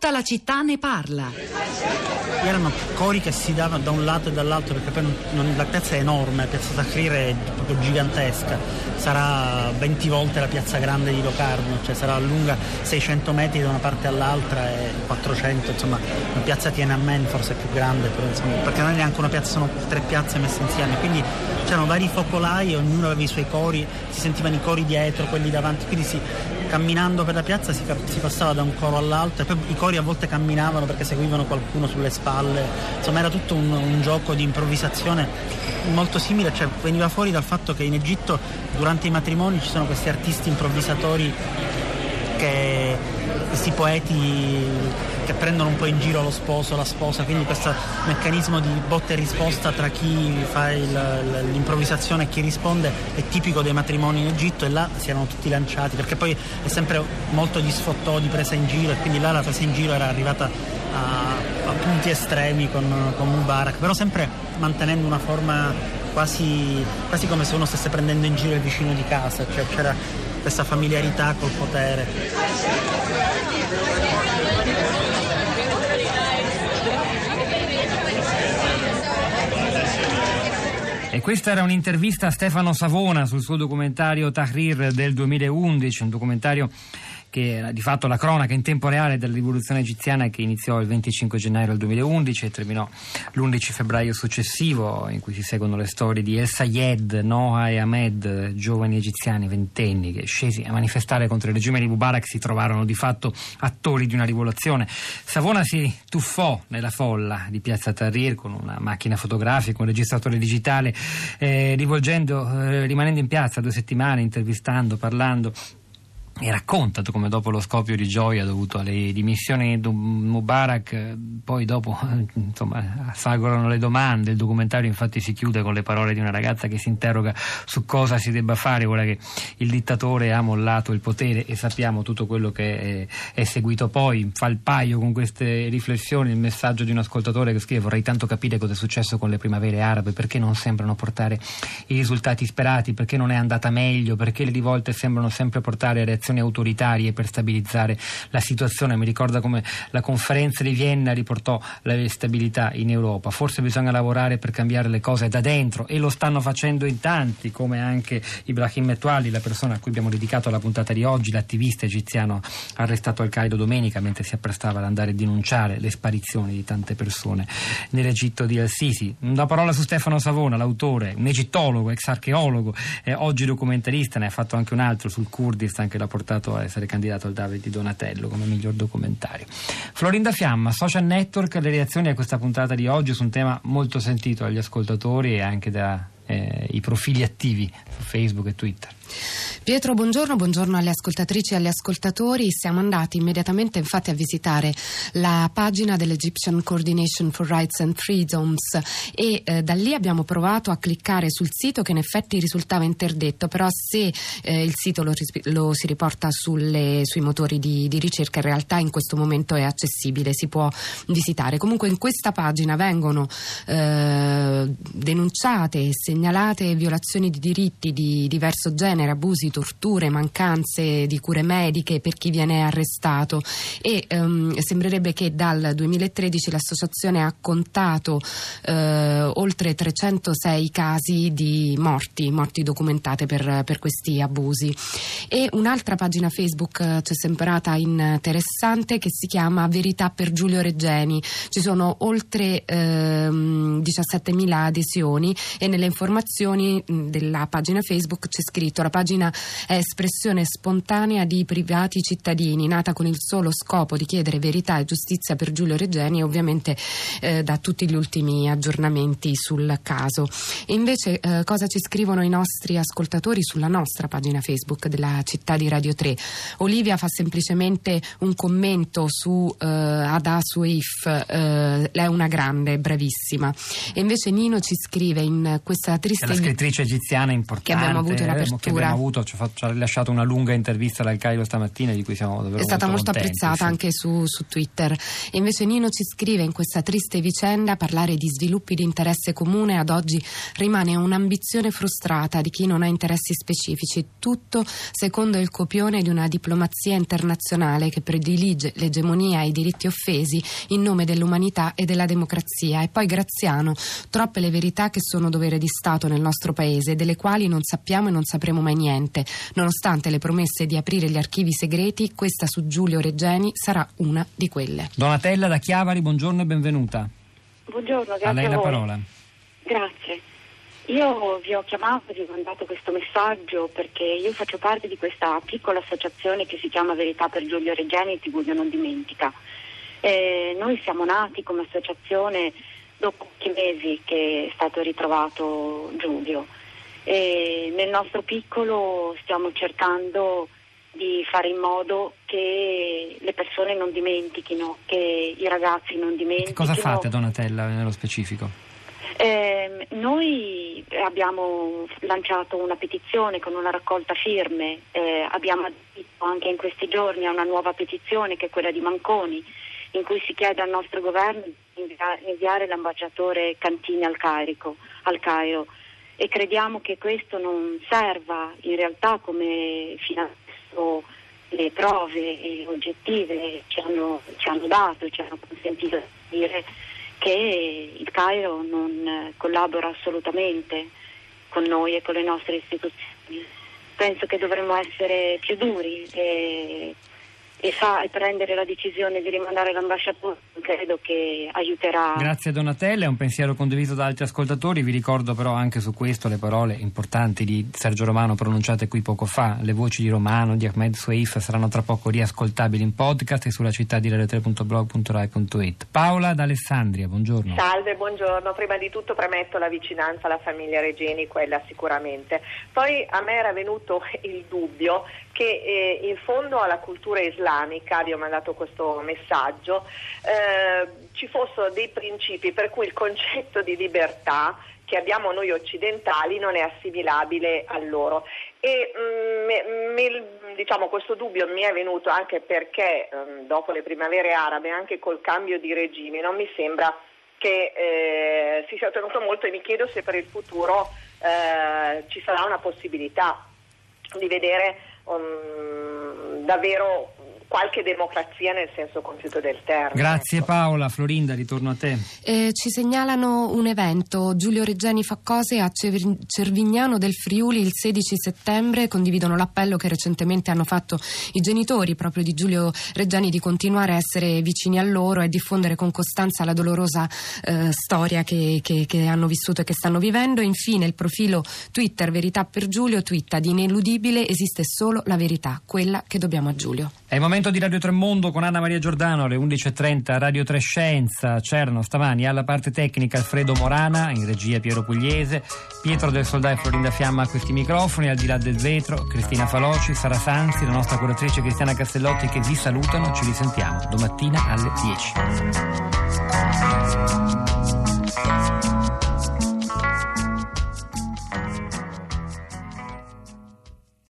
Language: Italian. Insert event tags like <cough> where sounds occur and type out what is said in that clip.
Tutta la città ne parla. Erano cori che si davano da un lato e dall'altro perché poi non, non, la piazza è enorme, la piazza Tahrir è proprio gigantesca, sarà 20 volte la piazza grande di Locarno, cioè sarà lunga 600 metri da una parte all'altra e 400, insomma la piazza Tiananmen forse più grande, però, insomma, perché non è neanche una piazza, sono tre piazze messe insieme, quindi c'erano vari focolai, ognuno aveva i suoi cori, si sentivano i cori dietro, quelli davanti, quindi si, camminando per la piazza si, si passava da un coro all'altro e poi i cori a volte camminavano perché seguivano qualcuno sulle spalle, insomma era tutto un, un gioco di improvvisazione molto simile, cioè veniva fuori dal fatto che in Egitto durante i matrimoni ci sono questi artisti improvvisatori che questi poeti che prendono un po' in giro lo sposo, la sposa, quindi questo meccanismo di botta e risposta tra chi fa il, l'improvvisazione e chi risponde è tipico dei matrimoni in Egitto e là si erano tutti lanciati perché poi è sempre molto di sfottò, di presa in giro e quindi là la presa in giro era arrivata a, a punti estremi con, con Mubarak, però sempre mantenendo una forma quasi, quasi come se uno stesse prendendo in giro il vicino di casa, cioè c'era questa familiarità col potere. E questa era un'intervista a Stefano Savona sul suo documentario Tahrir del 2011, un documentario che era di fatto la cronaca in tempo reale della rivoluzione egiziana che iniziò il 25 gennaio del 2011 e terminò l'11 febbraio successivo, in cui si seguono le storie di El Sayed, Noah e Ahmed, giovani egiziani ventenni che scesi a manifestare contro il regime di Mubarak si trovarono di fatto attori di una rivoluzione. Savona si tuffò nella folla di Piazza Tahrir con una macchina fotografica, un registratore digitale, eh, rivolgendo, eh, rimanendo in piazza due settimane, intervistando, parlando e racconta come dopo lo scoppio di gioia dovuto alle dimissioni di Mubarak, poi dopo <laughs> insomma, salgono le domande, il documentario infatti si chiude con le parole di una ragazza che si interroga su cosa si debba fare. Ora che il dittatore ha mollato il potere e sappiamo tutto quello che è, è seguito poi, fa il paio con queste riflessioni, il messaggio di un ascoltatore che scrive vorrei tanto capire cosa è successo con le primavere arabe, perché non sembrano portare i risultati sperati, perché non è andata meglio, perché le rivolte sembrano sempre portare a reazioni azioni autoritarie per stabilizzare la situazione. Mi ricorda come la conferenza di Vienna riportò la stabilità in Europa. Forse bisogna lavorare per cambiare le cose da dentro e lo stanno facendo in tanti, come anche Ibrahim Metwali, la persona a cui abbiamo dedicato la puntata di oggi, l'attivista egiziano arrestato al Cairo domenica mentre si apprestava ad andare a denunciare le sparizioni di tante persone nell'Egitto di Al-Sisi. Una parola su Stefano Savona, l'autore, un egittologo, ex archeologo, eh, oggi documentarista, ne ha fatto anche un altro sul Kurdistan che l'ha portato portato a essere candidato al David di Donatello come miglior documentario. Florinda Fiamma, social network, le reazioni a questa puntata di oggi su un tema molto sentito dagli ascoltatori e anche dai eh, profili attivi su Facebook e Twitter. Pietro, buongiorno, buongiorno alle ascoltatrici e agli ascoltatori. Siamo andati immediatamente infatti a visitare la pagina dell'Egyptian Coordination for Rights and Freedoms e eh, da lì abbiamo provato a cliccare sul sito che in effetti risultava interdetto, però se eh, il sito lo, lo, si riporta sulle, sui motori di, di, ricerca in realtà in questo momento è accessibile, si può visitare. Comunque in questa pagina vengono eh, denunciate e segnalate violazioni di diritti di diverso genere abusi, torture, mancanze di cure mediche per chi viene arrestato e ehm, sembrerebbe che dal 2013 l'associazione ha contato eh, oltre 306 casi di morti, morti documentate per, per questi abusi. E un'altra pagina Facebook eh, ci è sembrata interessante che si chiama Verità per Giulio Reggeni. Ci sono oltre ehm, 17.000 adesioni e nelle informazioni della pagina Facebook c'è scritto la pagina è espressione spontanea di privati cittadini, nata con il solo scopo di chiedere verità e giustizia per Giulio Regeni e ovviamente eh, da tutti gli ultimi aggiornamenti sul caso. E invece eh, cosa ci scrivono i nostri ascoltatori sulla nostra pagina Facebook della città di Radio 3? Olivia fa semplicemente un commento su eh, Ada Suif, eh, lei è una grande, bravissima. E invece Nino ci scrive in questa triste... È la scrittrice egiziana importante. Che abbiamo avuto in eh, apertura avuto ci ha, fatto, ci ha, rilasciato una lunga intervista dal Cairo stamattina di cui siamo davvero È stata molto, molto apprezzata sì. anche su, su, Twitter. E invece Nino ci scrive in questa triste vicenda parlare di sviluppi di interesse comune ad oggi rimane un'ambizione frustrata di chi non ha interessi specifici, tutto secondo il copione di una diplomazia internazionale che predilige l'egemonia e i diritti offesi in nome dell'umanità e della democrazia. E poi Graziano, troppe le verità che sono dovere di Stato nel nostro paese, delle quali non sappiamo e non sapremo mai niente. Nonostante le promesse di aprire gli archivi segreti, questa su Giulio Reggeni sarà una di quelle. Donatella da Chiavari, buongiorno e benvenuta. Buongiorno, grazie a lei a la parola. Grazie. Io vi ho chiamato e vi ho mandato questo messaggio perché io faccio parte di questa piccola associazione che si chiama Verità per Giulio Reggeni e Tiguglio non dimentica. Eh, noi siamo nati come associazione dopo pochi mesi che è stato ritrovato Giulio e nel nostro piccolo stiamo cercando di fare in modo che le persone non dimentichino, che i ragazzi non dimentichino. Che cosa fate Donatella nello specifico? Eh, noi abbiamo lanciato una petizione con una raccolta firme, eh, abbiamo aderito anche in questi giorni a una nuova petizione che è quella di Manconi, in cui si chiede al nostro governo di inviare l'ambasciatore Cantini al, carico, al Cairo e crediamo che questo non serva in realtà come adesso le prove oggettive ci hanno, ci hanno dato ci hanno consentito di dire che il Cairo non collabora assolutamente con noi e con le nostre istituzioni. Penso che dovremmo essere più duri e e, fa, prendere la decisione di rimandare l'ambasciatore credo che aiuterà. Grazie Donatella, è un pensiero condiviso da altri ascoltatori, vi ricordo però anche su questo le parole importanti di Sergio Romano pronunciate qui poco fa, le voci di Romano, di Ahmed Sueif saranno tra poco riascoltabili in podcast e sulla città di radio3.blog.rai.it. Paola d'Alessandria, buongiorno. Salve, buongiorno, prima di tutto premetto la vicinanza alla famiglia Regeni, quella sicuramente. Poi a me era venuto il dubbio che eh, in fondo alla cultura islamica, ho mandato questo messaggio, eh, ci fossero dei principi per cui il concetto di libertà che abbiamo noi occidentali non è assimilabile a loro. E mh, me, diciamo, questo dubbio mi è venuto anche perché mh, dopo le primavere arabe, anche col cambio di regime, non mi sembra che eh, si sia ottenuto molto e mi chiedo se per il futuro eh, ci sarà una possibilità di vedere um, davvero qualche democrazia nel senso compiuto del termine. Grazie ecco. Paola, Florinda, ritorno a te. Eh, ci segnalano un evento, Giulio Reggiani fa cose a Cervignano del Friuli il 16 settembre, condividono l'appello che recentemente hanno fatto i genitori proprio di Giulio Reggiani di continuare a essere vicini a loro e diffondere con costanza la dolorosa eh, storia che, che, che, hanno vissuto e che stanno vivendo. Infine il profilo Twitter Verità per Giulio twitta di ineludibile esiste solo la verità, quella che dobbiamo a Giulio. È il momento di Radio Tremondo con Anna Maria Giordano alle 11.30, Radio Trescenza, Cerno stamani alla parte tecnica Alfredo Morana, in regia Piero Pugliese, Pietro del Soldà e Florinda Fiamma a questi microfoni, al di là del vetro, Cristina Faloci, Sara Sanzi, la nostra curatrice Cristiana Castellotti che vi salutano, ci risentiamo domattina alle 10.